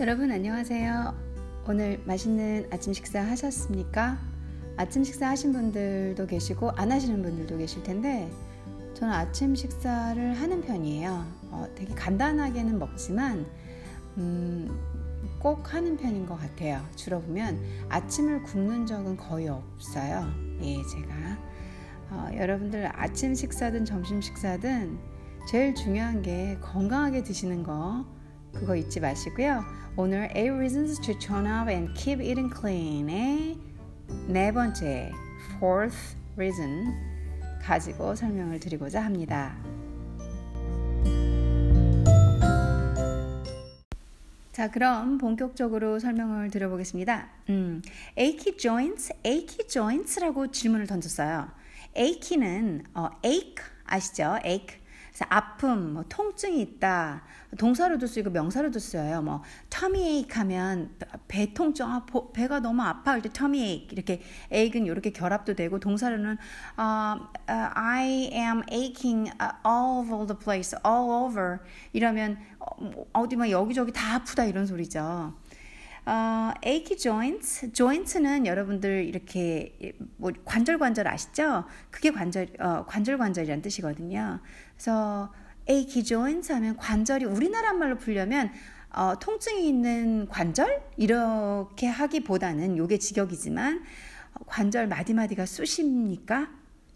여러분 안녕하세요. 오늘 맛있는 아침 식사 하셨습니까? 아침 식사 하신 분들도 계시고 안 하시는 분들도 계실 텐데 저는 아침 식사를 하는 편이에요. 어, 되게 간단하게는 먹지만 음, 꼭 하는 편인 것 같아요. 주로 보면 아침을 굶는 적은 거의 없어요. 예, 제가 어, 여러분들 아침 식사든 점심 식사든 제일 중요한 게 건강하게 드시는 거 그거 잊지 마시고요. 오늘 8 Reasons to Turn Up and Keep Eating Clean의 네 번째 Fourth Reason 가지고 설명을 드리고자 합니다. 자, 그럼 본격적으로 설명을 드려보겠습니다. 음, achy joints, achy joints라고 질문을 던졌어요. achy는 어, ache 아시죠? ache 그래서 아픔, 뭐 통증이 있다. 동사로도 쓰이고 명사로도 쓰여요. 뭐 tummy ache 하면 배 통증, 아, 배가 너무 아파 할때 tummy ache 이렇게 ache는 이렇게 결합도 되고 동사로는 uh, uh, I am aching all over the place, all over 이러면 어디 막 여기저기 다 아프다 이런 소리죠. 어, achy joints, joints는 여러분들 이렇게 뭐 관절 관절 아시죠? 그게 관절 어, 관절 관절이란 뜻이거든요. 그래서 achy joints 하면 관절이 우리나라 말로 풀려면 어, 통증이 있는 관절 이렇게 하기보다는 요게 직역이지만 관절 마디마디가 쑤십니까?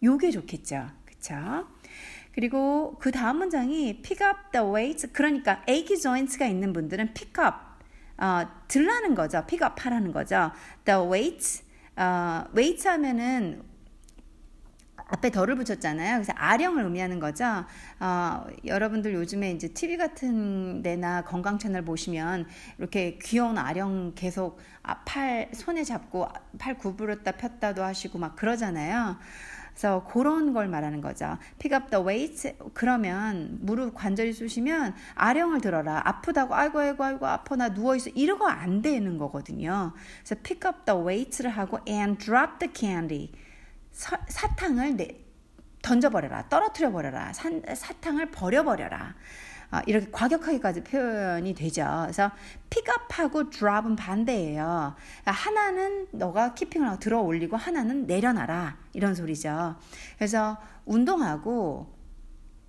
요게 좋겠죠. 그쵸? 그리고 그 다음 문장이 pick up the weights 그러니까 achy joints가 있는 분들은 pick up 어, 들라는 거죠. pick up 하라는 거죠. the weights 어, weights 하면은 앞에 덜을 붙였잖아요. 그래서 아령을 의미하는 거죠. 어, 여러분들 요즘에 이제 TV 같은 데나 건강 채널 보시면 이렇게 귀여운 아령 계속 아, 팔 손에 잡고 팔 구부렸다 폈다도 하시고 막 그러잖아요. 그래서 그런 걸 말하는 거죠. Pick up the weight. 그러면 무릎 관절이 쑤시면 아령을 들어라. 아프다고 아이고 아이고 아이고 아파 나 누워 있어. 이러고 안 되는 거거든요. 그래서 pick up the weight를 하고 and drop the candy. 사, 사탕을 내, 던져버려라. 떨어뜨려 버려라. 사탕을 버려버려라. 어, 이렇게 과격하게까지 표현이 되죠. 그래서 픽업하고 드롭은 반대예요. 그러니까 하나는 너가 키핑을 하고 들어 올리고 하나는 내려놔라. 이런 소리죠. 그래서 운동하고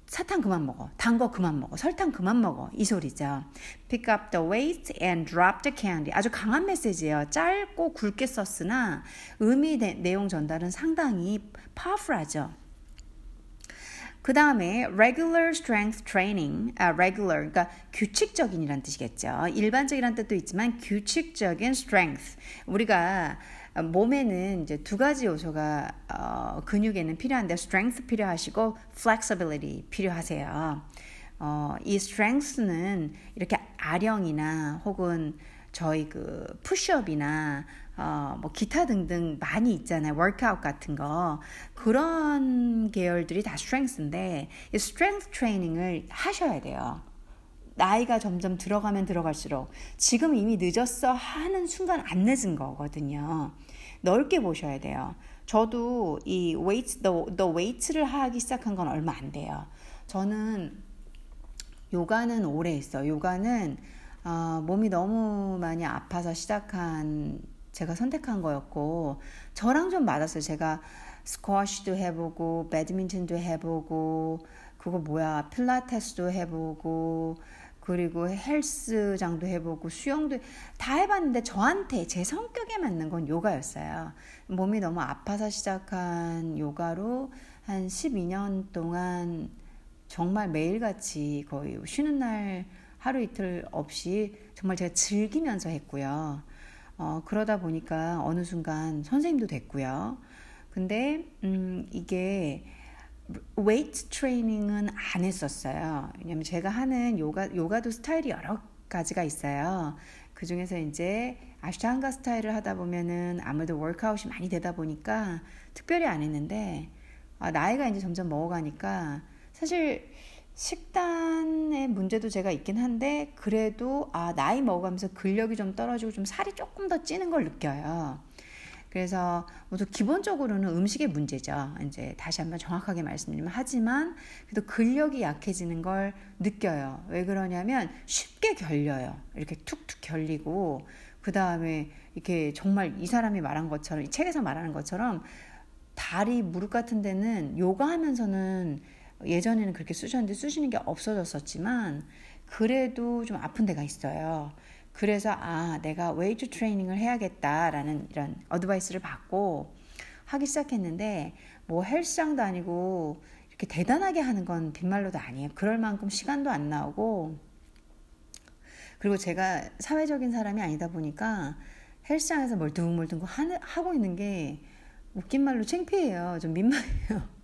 사탕 그만 먹어. 단 거 그만 먹어. 설탕 그만 먹어. 이 소리죠. Pick up the weight and drop the candy. 아주 강한 메시지예요. 짧고 굵게 썼으나 의미 내용 전달은 상당히 파워풀하죠. 그 다음에 regular strength training, 아, regular, 그러니까 규칙적인이란 뜻이겠죠. 일반적이란 뜻도 있지만 규칙적인 strength. 우리가 몸에는 이제 두 가지 요소가 어, 근육에는 필요한데 strength 필요하시고 flexibility 필요하세요. 어, 이 strength는 이렇게 아령이나 혹은 저희 그 push-up이나 어, 뭐 기타 등등 많이 있잖아요. 워크아웃 같은 거. 그런 계열들이 다 strength인데 이 strength training을 하셔야 돼요. 나이가 점점 들어가면 들어갈수록 지금 이미 늦었어 하는 순간 안 늦은 거거든요. 넓게 보셔야 돼요. 저도 이 weight, the weight를 하기 시작한 건 얼마 안 돼요. 저는 요가는 오래 했어요. 요가는 어, 몸이 너무 많이 아파서 시작한 제가 선택한 거였고 저랑 좀 맞았어요. 제가 스쿼시도 해보고 배드민턴도 해보고 그거 뭐야 필라테스도 해보고 그리고 헬스장도 해보고 수영도 다 해봤는데 저한테 제 성격에 맞는 건 요가였어요. 몸이 너무 아파서 시작한 요가로 한 12년 동안 정말 매일같이 거의 쉬는 날 하루 이틀 없이 정말 제가 즐기면서 했고요. 어, 그러다 보니까 어느 순간 선생님도 됐고요. 근데 음, 이게 웨이트 트레이닝은 안 했었어요. 왜냐면 제가 하는 요가 요가도 스타일이 여러 가지가 있어요. 그 중에서 이제 아쉬탕가 스타일을 하다 보면은 아무래도 워크아웃이 많이 되다 보니까 특별히 안 했는데 아, 나이가 이제 점점 먹어가니까 사실 식단의 문제도 제가 있긴 한데 그래도 아 나이 먹어가면서 근력이 좀 떨어지고 좀 살이 조금 더 찌는 걸 느껴요. 그래서 모두 기본적으로는 음식의 문제죠. 이제 다시 한번 정확하게 말씀드리면 하지만 그래도 근력이 약해지는 걸 느껴요. 왜 그러냐면 쉽게 결려요. 이렇게 툭툭 결리고 그 다음에 이렇게 정말 이 사람이 말한 것처럼 이 책에서 말하는 것처럼 다리 무릎 같은 데는 요가 하면서는 예전에는 그렇게 쑤셨는데 쑤시는 게 없어졌었지만 그래도 좀 아픈 데가 있어요. 그래서 아 내가 웨이트 트레이닝을 해야겠다라는 이런 advice를 받고 하기 시작했는데 뭐 헬스장도 아니고 이렇게 대단하게 하는 건 빈말로도 아니에요. 그럴 만큼 시간도 안 나오고 그리고 제가 사회적인 사람이 아니다 보니까 헬스장에서 멀뚱멀뚱 하고 있는 게 웃긴 말로 창피해요. 좀 민망해요.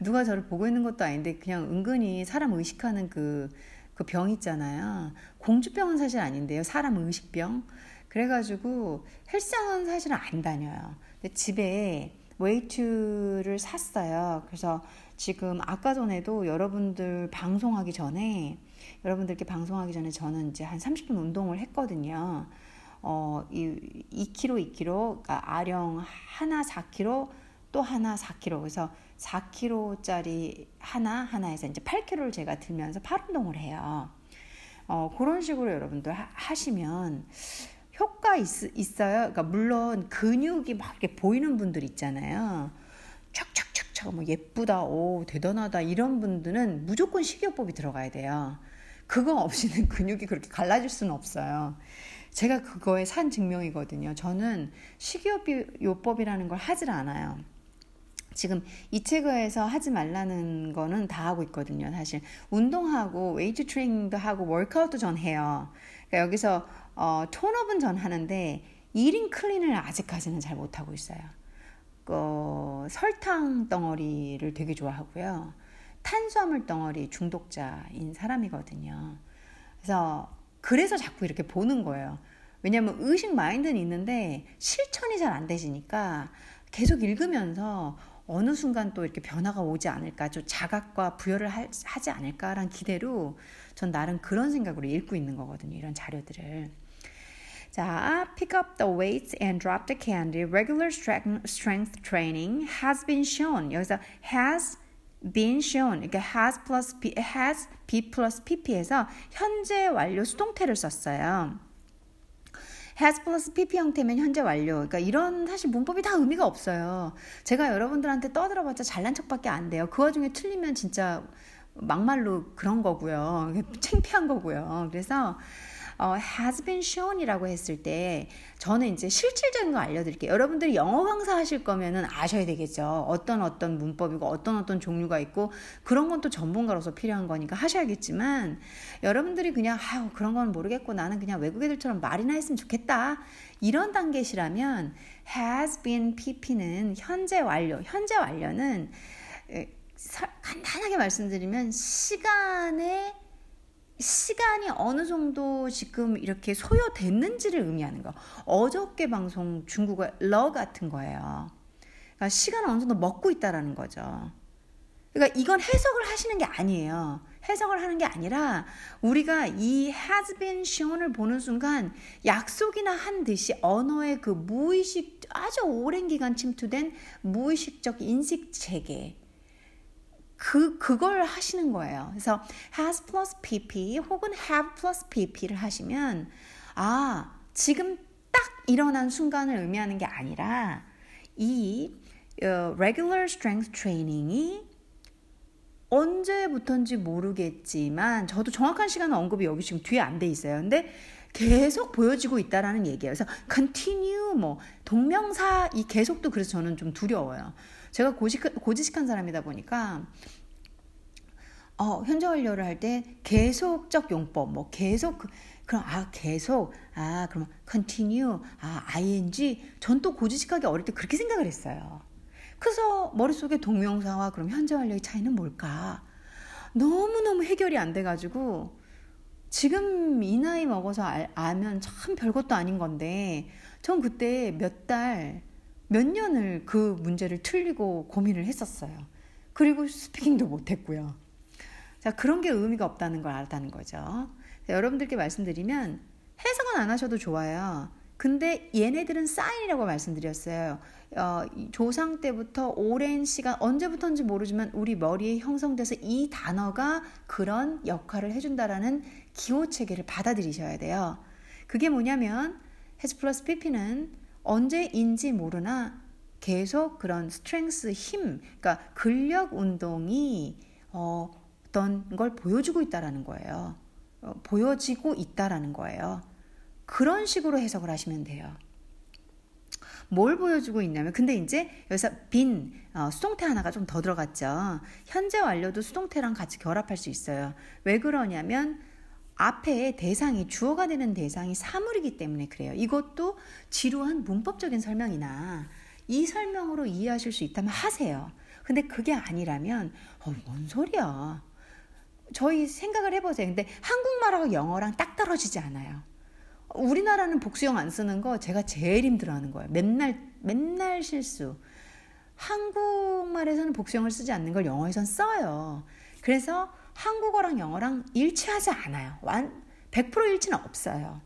누가 저를 보고 있는 것도 아닌데 그냥 은근히 사람 의식하는 그, 그 병 있잖아요. 공주병은 사실 아닌데요. 사람 의식병. 그래가지고 헬스장은 사실은 안 다녀요. 근데 집에 weight를 샀어요. 그래서 지금 아까 전에도 여러분들 방송하기 전에 여러분들께 방송하기 전에 저는 이제 한 30분 운동을 했거든요. 어, 이 2kg, 2kg, 그러니까 아령 하나 4kg, 또 하나 4kg. 그래서 4kg짜리 하나, 하나에서 이제 8kg를 제가 들면서 팔 운동을 해요. 어, 그런 식으로 여러분들 하, 시면 효과 있, 있어요. 그러니까 물론 근육이 막 이렇게 보이는 분들 있잖아요. 촥촥촥촥 뭐 예쁘다, 오 대단하다 이런 분들은 무조건 식이요법이 들어가야 돼요. 그거 없이는 근육이 그렇게 갈라질 수는 없어요. 제가 그거에 산 증명이거든요. 저는 식이요법이라는 걸 하질 않아요. 지금 이 책에서 하지 말라는 거는 다 하고 있거든요. 사실 운동하고 웨이트 트레이닝도 하고 워크아웃도 전 해요. 그러니까 여기서 어, tone up은 전 하는데 eating clean을 아직까지는 잘 못하고 있어요. 어, 설탕 덩어리를 되게 좋아하고요. 탄수화물 덩어리 중독자인 사람이거든요. 그래서 그래서 자꾸 이렇게 보는 거예요. 왜냐하면 의식 마인드는 있는데 실천이 잘 안 되시니까 계속 읽으면서 어느 순간 또 이렇게 변화가 오지 않을까, 좀 자각과 부여를 하, 지 않을까라는 기대로 전 나름 그런 생각으로 읽고 있는 거거든요. 이런 자료들을. 자, pick up the weights and drop the candy. Regular strength training has been shown. 여기서 has been shown. 그러니까 has plus b, has b plus pp에서 현재 완료 수동태를 썼어요. Has 플러스 pp 형태면 현재 완료. 그러니까 이런 사실 문법이 다 의미가 없어요. 제가 여러분들한테 떠들어봤자 잘난 척밖에 안 돼요. 그 와중에 틀리면 진짜 막말로 그런 거고요. 창피한 거고요. 그래서 어, has been shown이라고 했을 때 저는 이제 실질적인 거 알려드릴게요. 여러분들이 영어 강사 하실 거면은 아셔야 되겠죠. 어떤 어떤 문법이고 어떤 어떤 종류가 있고 그런 건 또 전문가로서 필요한 거니까 하셔야겠지만 여러분들이 그냥 아유 그런 건 모르겠고 나는 그냥 외국 애들처럼 말이나 했으면 좋겠다. 이런 단계시라면 has been pp는 현재 완료. 현재 완료는 간단하게 말씀드리면 시간에 시간이 어느 정도 지금 이렇게 소요됐는지를 의미하는 거. 어저께 방송 중국어 러 같은 거예요. 그러니까 시간을 어느 정도 먹고 있다라는 거죠. 그러니까 이건 해석을 하시는 게 아니에요. 해석을 하는 게 아니라 우리가 이 has been shown을 보는 순간 약속이나 한 듯이 언어의 그 무의식 아주 오랜 기간 침투된 무의식적 인식 체계 그, 그걸 하시는 거예요. 그래서 has plus pp 혹은 have plus pp를 하시면, 아, 지금 딱 일어난 순간을 의미하는 게 아니라, 이 어, regular strength training이 언제부턴지 모르겠지만, 저도 정확한 시간 언급이 여기 지금 뒤에 안 돼 있어요. 근데 계속 보여지고 있다라는 얘기예요. 그래서 continue, 뭐, 동명사, 이 계속도 그래서 저는 좀 두려워요. 제가 고지, 고지식한 사람이다 보니까 어, 현재 완료를 할 때 계속적 용법, 뭐 계속 그, 그럼 아 계속 아 그러면 continue 아 ing 전 또 고지식하게 어릴 때 그렇게 생각을 했어요. 그래서 머릿속에 동명사와 그럼 현재 완료의 차이는 뭘까? 너무너무 해결이 안 돼가지고 지금 이 나이 먹어서 알, 알면 참 별것도 아닌 건데 전 그때 몇 달, 몇 년을 그 문제를 틀리고 고민을 했었어요. 그리고 스피킹도 못했고요. 자, 그런 게 의미가 없다는 걸 알았다는 거죠. 여러분들께 말씀드리면 해석은 안 하셔도 좋아요. 근데 얘네들은 사인이라고 말씀드렸어요. 어, 조상 때부터 오랜 시간 언제부터인지 모르지만 우리 머리에 형성돼서 이 단어가 그런 역할을 해준다라는 기호 체계를 받아들이셔야 돼요. 그게 뭐냐면 has 플러스 pp는 언제인지 모르나 계속 그런 strength 힘, 그러니까 근력 운동이 어, 어떤 걸 보여주고 있다라는 거예요. 어, 보여지고 있다라는 거예요. 그런 식으로 해석을 하시면 돼요. 뭘 보여주고 있냐면 근데 이제 여기서 빈 어, 수동태 하나가 좀 더 들어갔죠. 현재 완료도 수동태랑 같이 결합할 수 있어요. 왜 그러냐면 앞에 대상이 주어가 되는 대상이 사물이기 때문에 그래요. 이것도 지루한 문법적인 설명이나 이 설명으로 이해하실 수 있다면 하세요. 근데 그게 아니라면 어, 뭔 소리야. 저희 생각을 해보세요. 근데 한국말하고 영어랑 딱 떨어지지 않아요. 우리나라는 복수형 안 쓰는 거 제가 제일 힘들어하는 거예요. 맨날 맨날 실수. 한국말에서는 복수형을 쓰지 않는 걸 영어에선 써요. 그래서 한국어랑 영어랑 일치하지 않아요. 완 100% 일치는 없어요.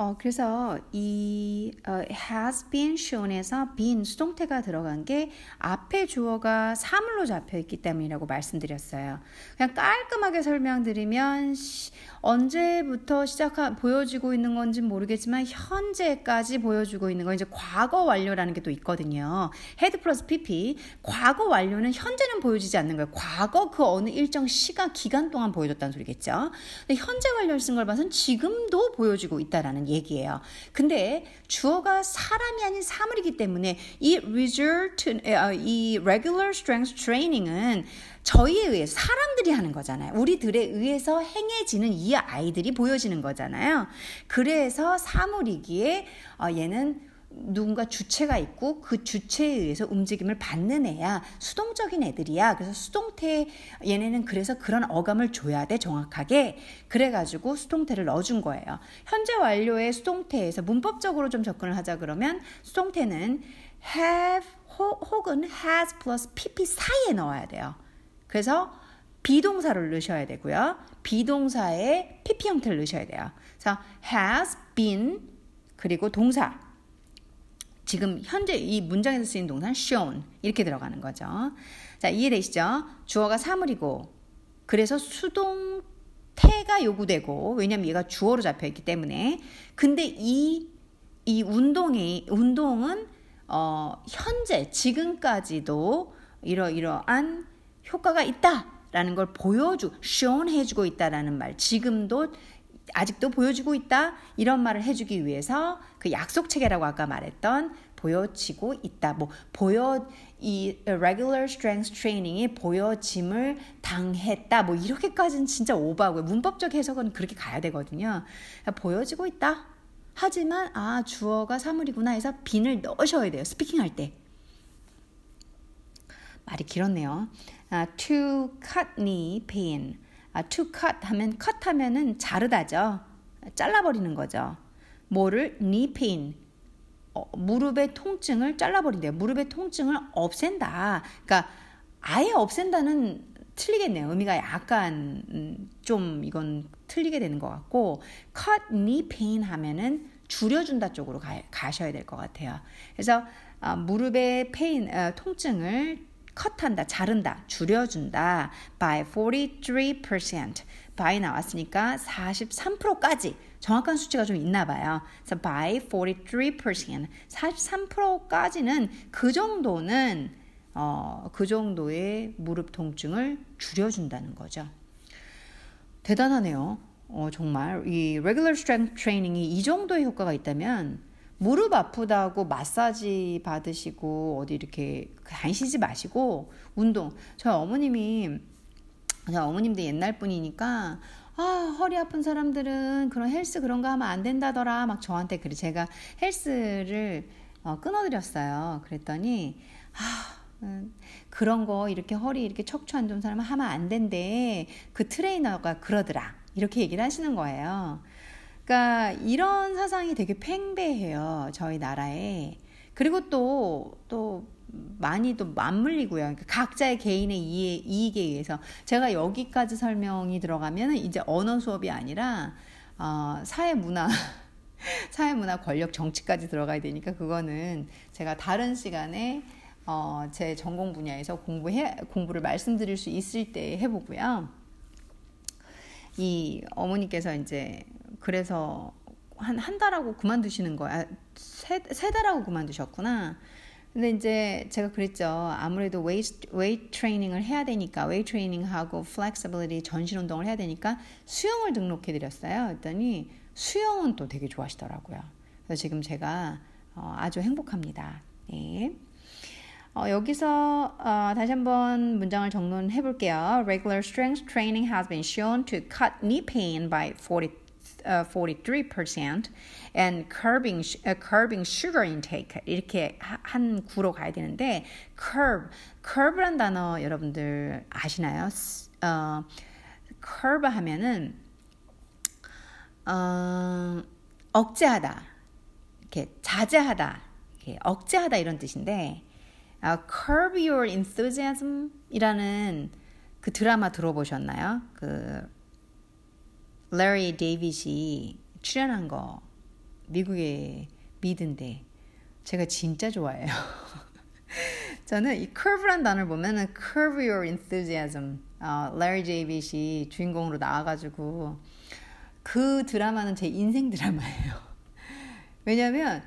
어, 그래서 이 어, has been shown에서 been 수동태가 들어간 게 앞에 주어가 사물로 잡혀 있기 때문이라고 말씀드렸어요. 그냥 깔끔하게 설명드리면 시, 언제부터 시작한 보여지고 있는 건지 모르겠지만 현재까지 보여주고 있는 건 이제 과거 완료라는 게 또 있거든요. had 플러스 pp 과거 완료는 현재는 보여지지 않는 거예요. 과거 그 어느 일정 시간 기간 동안 보여줬다는 소리겠죠. 근데 현재 완료를 쓴 걸 봐서는 지금도 보여지고 있다라는 얘기예요. 근데 주어가 사람이 아닌 사물이기 때문에 이 result 어, 이 regular strength training은 저희에 의해 사람들이 하는 거잖아요. 우리들에 의해서 행해지는 이 아이들이 보여지는 거잖아요. 그래서 사물이기에 어, 얘는 누군가 주체가 있고 그 주체에 의해서 움직임을 받는 애야. 수동적인 애들이야. 그래서 수동태 얘네는 그래서 그런 어감을 줘야 돼 정확하게. 그래가지고 수동태를 넣어준 거예요. 현재 완료의 수동태에서 문법적으로 좀 접근을 하자 그러면 수동태는 have 혹은 has 플러스 pp 사이에 넣어야 돼요. 그래서 비동사를 넣으셔야 되고요. 비동사에 pp 형태를 넣으셔야 돼요. 그래서 has been 그리고 동사 지금 현재 이 문장에서 쓰인 동사는 shown 이렇게 들어가는 거죠. 자 이해되시죠? 주어가 사물이고 그래서 수동 태가 요구되고 왜냐면 얘가 주어로 잡혀 있기 때문에 근데 이이 운동이 운동은 어, 현재 지금까지도 이러 이러한 효과가 있다라는 걸 보여주, shown 해주고 있다라는 말. 지금도 아직도 보여주고 있다 이런 말을 해주기 위해서 그 약속 체계라고 아까 말했던 보여지고 있다. 뭐 보여 이 regular strength training이 보여짐을 당했다. 뭐 이렇게까지는 진짜 오버하고요. 문법적 해석은 그렇게 가야 되거든요. 보여지고 있다. 하지만 아 주어가 사물이구나 해서 빈을 넣으셔야 돼요. 스피킹 할 때. 말이 길었네요. 아, to cut knee pain. 아, to cut 하면 cut 하면은 자르다죠. 잘라버리는 거죠. 뭐를 knee pain. 어, 무릎의 통증을 잘라버린대요. 무릎의 통증을 없앤다. 그러니까 아예 없앤다는 틀리겠네요. 의미가 약간 음, 좀 이건 틀리게 되는 것 같고 cut knee pain 하면은 줄여준다 쪽으로 가, 가셔야 될 것 같아요. 그래서 어, 무릎의 페인 어, 통증을 컷한다, 자른다, 줄여준다. by 43%. by 나왔으니까 43%까지 정확한 수치가 좀 있나 봐요. 그래서 by 43%. 43%까지는 그 정도는 어, 그 정도의 무릎 통증을 줄여준다는 거죠. 대단하네요. 어, 정말 이 regular strength training이 이 정도의 효과가 있다면 무릎 아프다고 마사지 받으시고 어디 이렇게 다니시지 마시고 운동. 저희 어머님이 저희 어머님도 옛날 분이니까 아, 허리 아픈 사람들은 그런 헬스 그런 거 하면 안 된다더라. 막 저한테 그래 제가 헬스를 어, 끊어드렸어요. 그랬더니 아, 음, 그런 거 이렇게 허리 이렇게 척추 안 좋은 사람은 하면 안 된대. 그 트레이너가 그러더라. 이렇게 얘기를 하시는 거예요. 그러니까 이런 사상이 되게 팽배해요. 저희 나라에. 그리고 또, 또, 많이 또 맞물리고요. 그러니까 각자의 개인의 이익에 의해서 제가 여기까지 설명이 들어가면 이제 언어 수업이 아니라 어, 사회 문화 사회 문화 권력 정치까지 들어가야 되니까 그거는 제가 다른 시간에 어, 제 전공 분야에서 공부해 공부를 말씀드릴 수 있을 때 해보고요. 이 어머니께서 이제 그래서 한 한 달하고 그만두시는 거야. 세, 세 달하고 그만두셨구나. 근데 이제 제가 그랬죠. 아무래도 웨이트, 웨이트 트레이닝을 해야 되니까, 웨이트 트레이닝하고 flexibility 전신 운동을 해야 되니까 수영을 등록해 드렸어요. 그랬더니 수영은 또 되게 좋아하시더라고요. 그래서 지금 제가 어, 아주 행복합니다. 네. 어, 여기서 어, 다시 한번 문장을 정론해 볼게요. Regular strength training has been shown to cut knee pain by 40 uh, 43% and curbing uh, curbing sugar intake 이렇게 한 구로 가야 되는데 curb curb란 단어 여러분들 아시나요? 어, curb 하면은 어, 억제하다 이렇게 자제하다 이렇게 억제하다 이런 뜻인데 uh, curb your enthusiasm이라는 그 드라마 들어보셨나요? 그 레리 데이빗이 출연한 거 미국의 미드인데 제가 진짜 좋아해요. 저는 이 curb란 단어를 보면은 curb your enthusiasm. 어, 레리 데이빗이 주인공으로 나와가지고 그 드라마는 제 인생 드라마예요. 왜냐면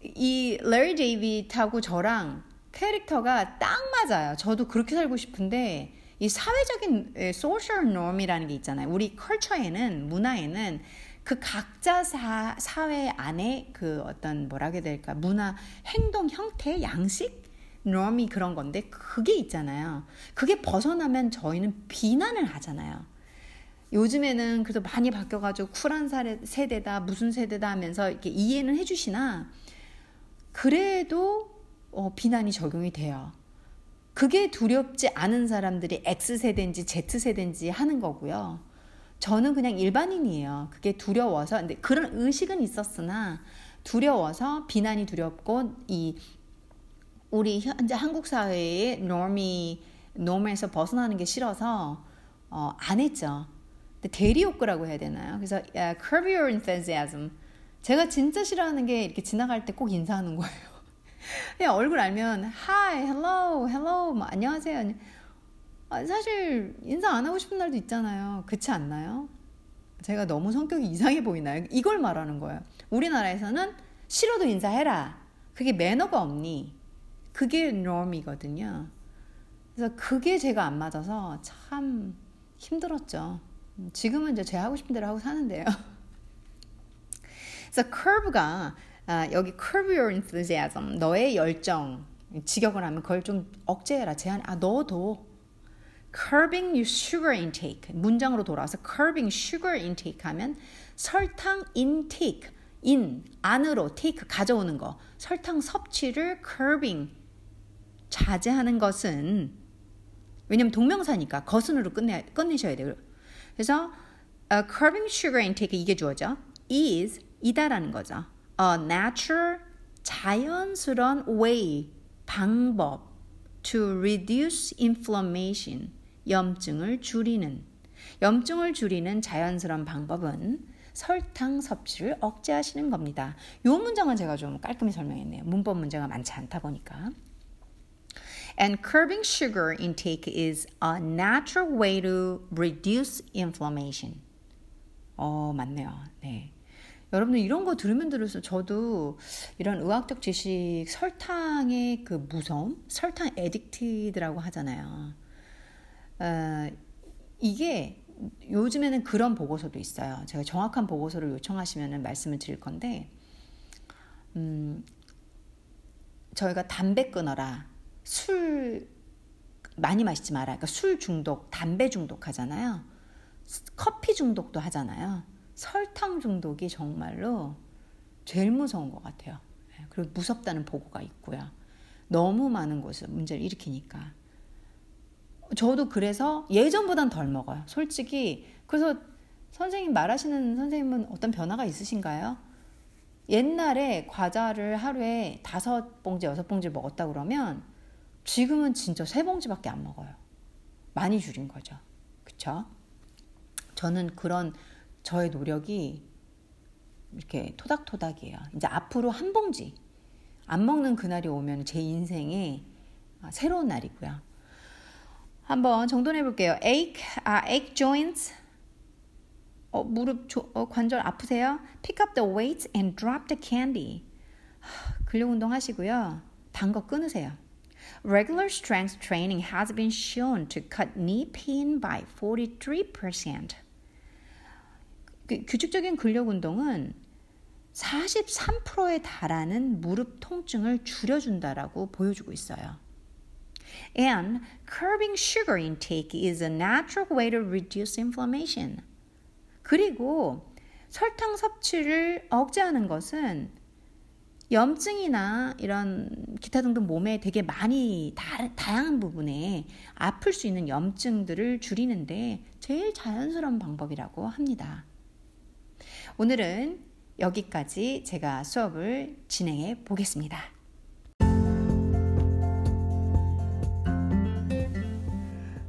이 레리 데이빗하고 저랑 캐릭터가 딱 맞아요. 저도 그렇게 살고 싶은데 이 사회적인 social norm이라는 게 있잖아요. 우리 culture에는 문화에는 그 각자 사, 사회 안에 그 어떤 뭐라 해야 될까 문화 행동 형태 양식 norm이 그런 건데 그게 있잖아요. 그게 벗어나면 저희는 비난을 하잖아요. 요즘에는 그래도 많이 바뀌어가지고 쿨한 세대다 무슨 세대다 하면서 이렇게 이해는 해주시나 그래도 어, 비난이 적용이 돼요. 그게 두렵지 않은 사람들이 X세대인지 Z세대인지 하는 거고요. 저는 그냥 일반인이에요. 그게 두려워서, 근데 그런 의식은 있었으나 두려워서 비난이 두렵고 이 우리 현재 한국 사회의 norm이 norm에서 벗어나는 게 싫어서 어, 안 했죠. 근데 대리욕구라고 해야 되나요? 그래서 yeah, curb your enthusiasm. 제가 진짜 싫어하는 게 이렇게 지나갈 때 꼭 인사하는 거예요. 그냥 얼굴 알면 hi, hello, hello, 뭐 안녕하세요. 아, 사실 인사 안 하고 싶은 날도 있잖아요. 그렇지 않나요? 제가 너무 성격이 이상해 보이나요? 이걸 말하는 거예요. 우리나라에서는 싫어도 인사해라. 그게 매너가 없니? 그게 norm이거든요. 그래서 그게 제가 안 맞아서 참 힘들었죠. 지금은 이제 제가 하고 싶은 대로 하고 사는데요. 그래서 curve가 아, 여기 curb your enthusiasm 너의 열정 직역을 하면 그걸 좀 억제해라 제한 아 너도 curbing your sugar intake 문장으로 돌아와서 curbing sugar intake 하면 설탕 intake in 안으로 take 가져오는 거 설탕 섭취를 curbing 자제하는 것은 왜냐면 동명사니까 거순으로 끝내 끝내셔야 돼요. 그래서 uh, curbing sugar intake 이게 주어져 is 이다라는 거죠. A natural 자연스러운 way 방법 to reduce inflammation 염증을 줄이는 염증을 줄이는 자연스러운 방법은 설탕 섭취를 억제하시는 겁니다. 이 문장은 제가 좀 깔끔히 설명했네요. 문법 문제가 많지 않다 보니까. And curbing sugar intake is a natural way to reduce inflammation. 어, 맞네요. 네. 여러분들 이런 거 들으면 들을수록 저도 이런 의학적 지식 설탕의 그 무서움, 설탕 에딕티드라고 하잖아요. 어, 이게 요즘에는 그런 보고서도 있어요. 제가 정확한 보고서를 요청하시면 말씀을 드릴 건데, 음, 저희가 담배 끊어라, 술 많이 마시지 마라. 그러니까 술 중독, 담배 중독 하잖아요. 커피 중독도 하잖아요. 설탕 중독이 정말로 제일 무서운 것 같아요. 예, 그리고 무섭다는 보고가 있고요. 너무 많은 곳에 문제를 일으키니까. 저도 그래서 예전보단 덜 먹어요. 솔직히. 그래서 선생님 말하시는 선생님은 어떤 변화가 있으신가요? 옛날에 과자를 하루에 다섯 봉지, 여섯 봉지 먹었다 그러면 지금은 진짜 세 봉지밖에 안 먹어요. 많이 줄인 거죠. 그쵸? 저는 그런 저의 노력이 이렇게 토닥토닥이에요. 이제 앞으로 한 봉지 안 먹는 그날이 오면 제 인생에 새로운 날이고요. 한번 정돈해 볼게요. ache, 아, ache joints. 어, 무릎 조, 어, 관절 아프세요? Pick up the weights and drop the candy. 근력 운동 하시고요. 단 거 끊으세요. Regular strength training has been shown to cut knee pain by 43%. 그, 규칙적인 근력 운동은 43%에 달하는 무릎 통증을 줄여준다라고 보여주고 있어요. And curbing sugar intake is a natural way to reduce inflammation. 그리고 설탕 섭취를 억제하는 것은 염증이나 이런 기타 등등 몸에 되게 많이 다, 다양한 부분에 아플 수 있는 염증들을 줄이는데 제일 자연스러운 방법이라고 합니다. 오늘은 여기까지 제가 수업을 진행해 보겠습니다.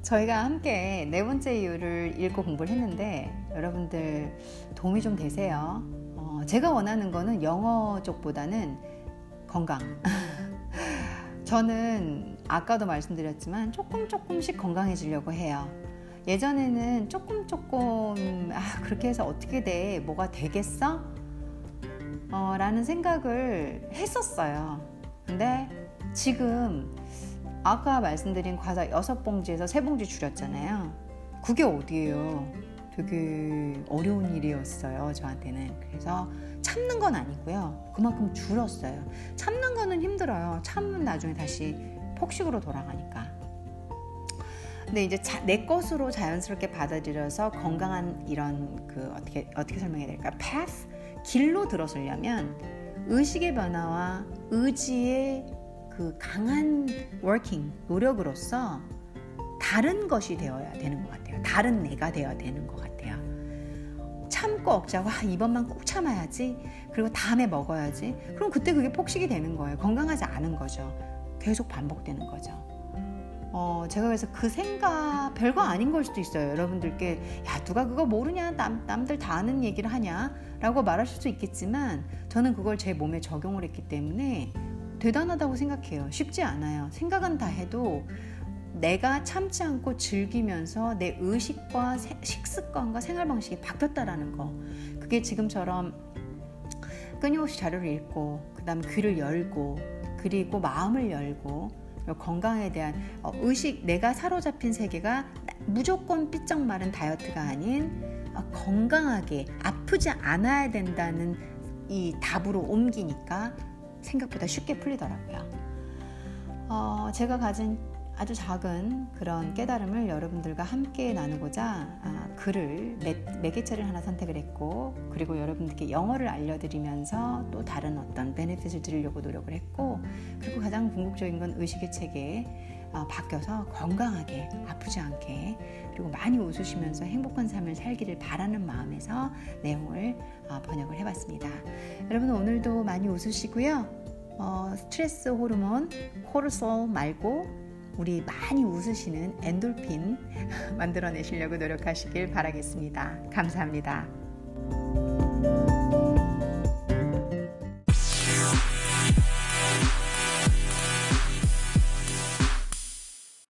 저희가 함께 네 번째 이유를 읽고 공부를 했는데 여러분들 도움이 좀 되세요. 어, 제가 원하는 거는 영어 쪽보다는 건강. 저는 아까도 말씀드렸지만 조금 조금씩 건강해지려고 해요. 예전에는 조금 조금 아 그렇게 해서 어떻게 돼 뭐가 되겠어? 어, 라는 생각을 했었어요. 근데 지금 아까 말씀드린 과자 6봉지에서 3봉지 줄였잖아요. 그게 어디예요? 되게 어려운 일이었어요, 저한테는. 그래서 참는 건 아니고요. 그만큼 줄었어요. 참는 거는 힘들어요. 참으면 나중에 다시 폭식으로 돌아가니까. 근데 이제 자, 내 것으로 자연스럽게 받아들여서 건강한 이런 그 어떻게 어떻게 설명해야 될까? path 길로 들어서려면 의식의 변화와 의지의 그 강한 워킹 노력으로서 다른 것이 되어야 되는 것 같아요. 다른 내가 되어야 되는 것 같아요. 참고 억자고 아, 이번만 꼭 참아야지. 그리고 다음에 먹어야지. 그럼 그때 그게 폭식이 되는 거예요. 건강하지 않은 거죠. 계속 반복되는 거죠. 어, 제가 그래서 그 생각 별거 아닌 걸 수도 있어요. 여러분들께 야 누가 그거 모르냐 남, 남들 다 아는 얘기를 하냐 라고 말하실 수 있겠지만 저는 그걸 제 몸에 적용을 했기 때문에 대단하다고 생각해요. 쉽지 않아요. 생각은 다 해도 내가 참지 않고 즐기면서 내 의식과 식습관과 생활 방식이 바뀌었다라는 거. 그게 지금처럼 끊임없이 자료를 읽고, 그 다음 귀를 열고, 그리고 마음을 열고, 건강에 대한 어, 의식, 내가 사로잡힌 세계가 무조건 삐쩍 마른 다이어트가 아닌 어, 건강하게 아프지 않아야 된다는 이 답으로 옮기니까 생각보다 쉽게 풀리더라고요. 어, 제가 가진 아주 작은 그런 깨달음을 여러분들과 함께 나누고자 아, 글을 매, 매개체를 하나 선택을 했고 그리고 여러분들께 영어를 알려드리면서 또 다른 어떤 베네핏을 드리려고 노력을 했고 그리고 가장 궁극적인 건 의식의 체계 어, 바뀌어서 건강하게 아프지 않게 그리고 많이 웃으시면서 행복한 삶을 살기를 바라는 마음에서 내용을 어, 번역을 해봤습니다. 여러분 오늘도 많이 웃으시고요. 어, 스트레스 호르몬 코르솔 말고 우리 많이 웃으시는 엔돌핀 만들어내시려고 노력하시길 바라겠습니다. 감사합니다.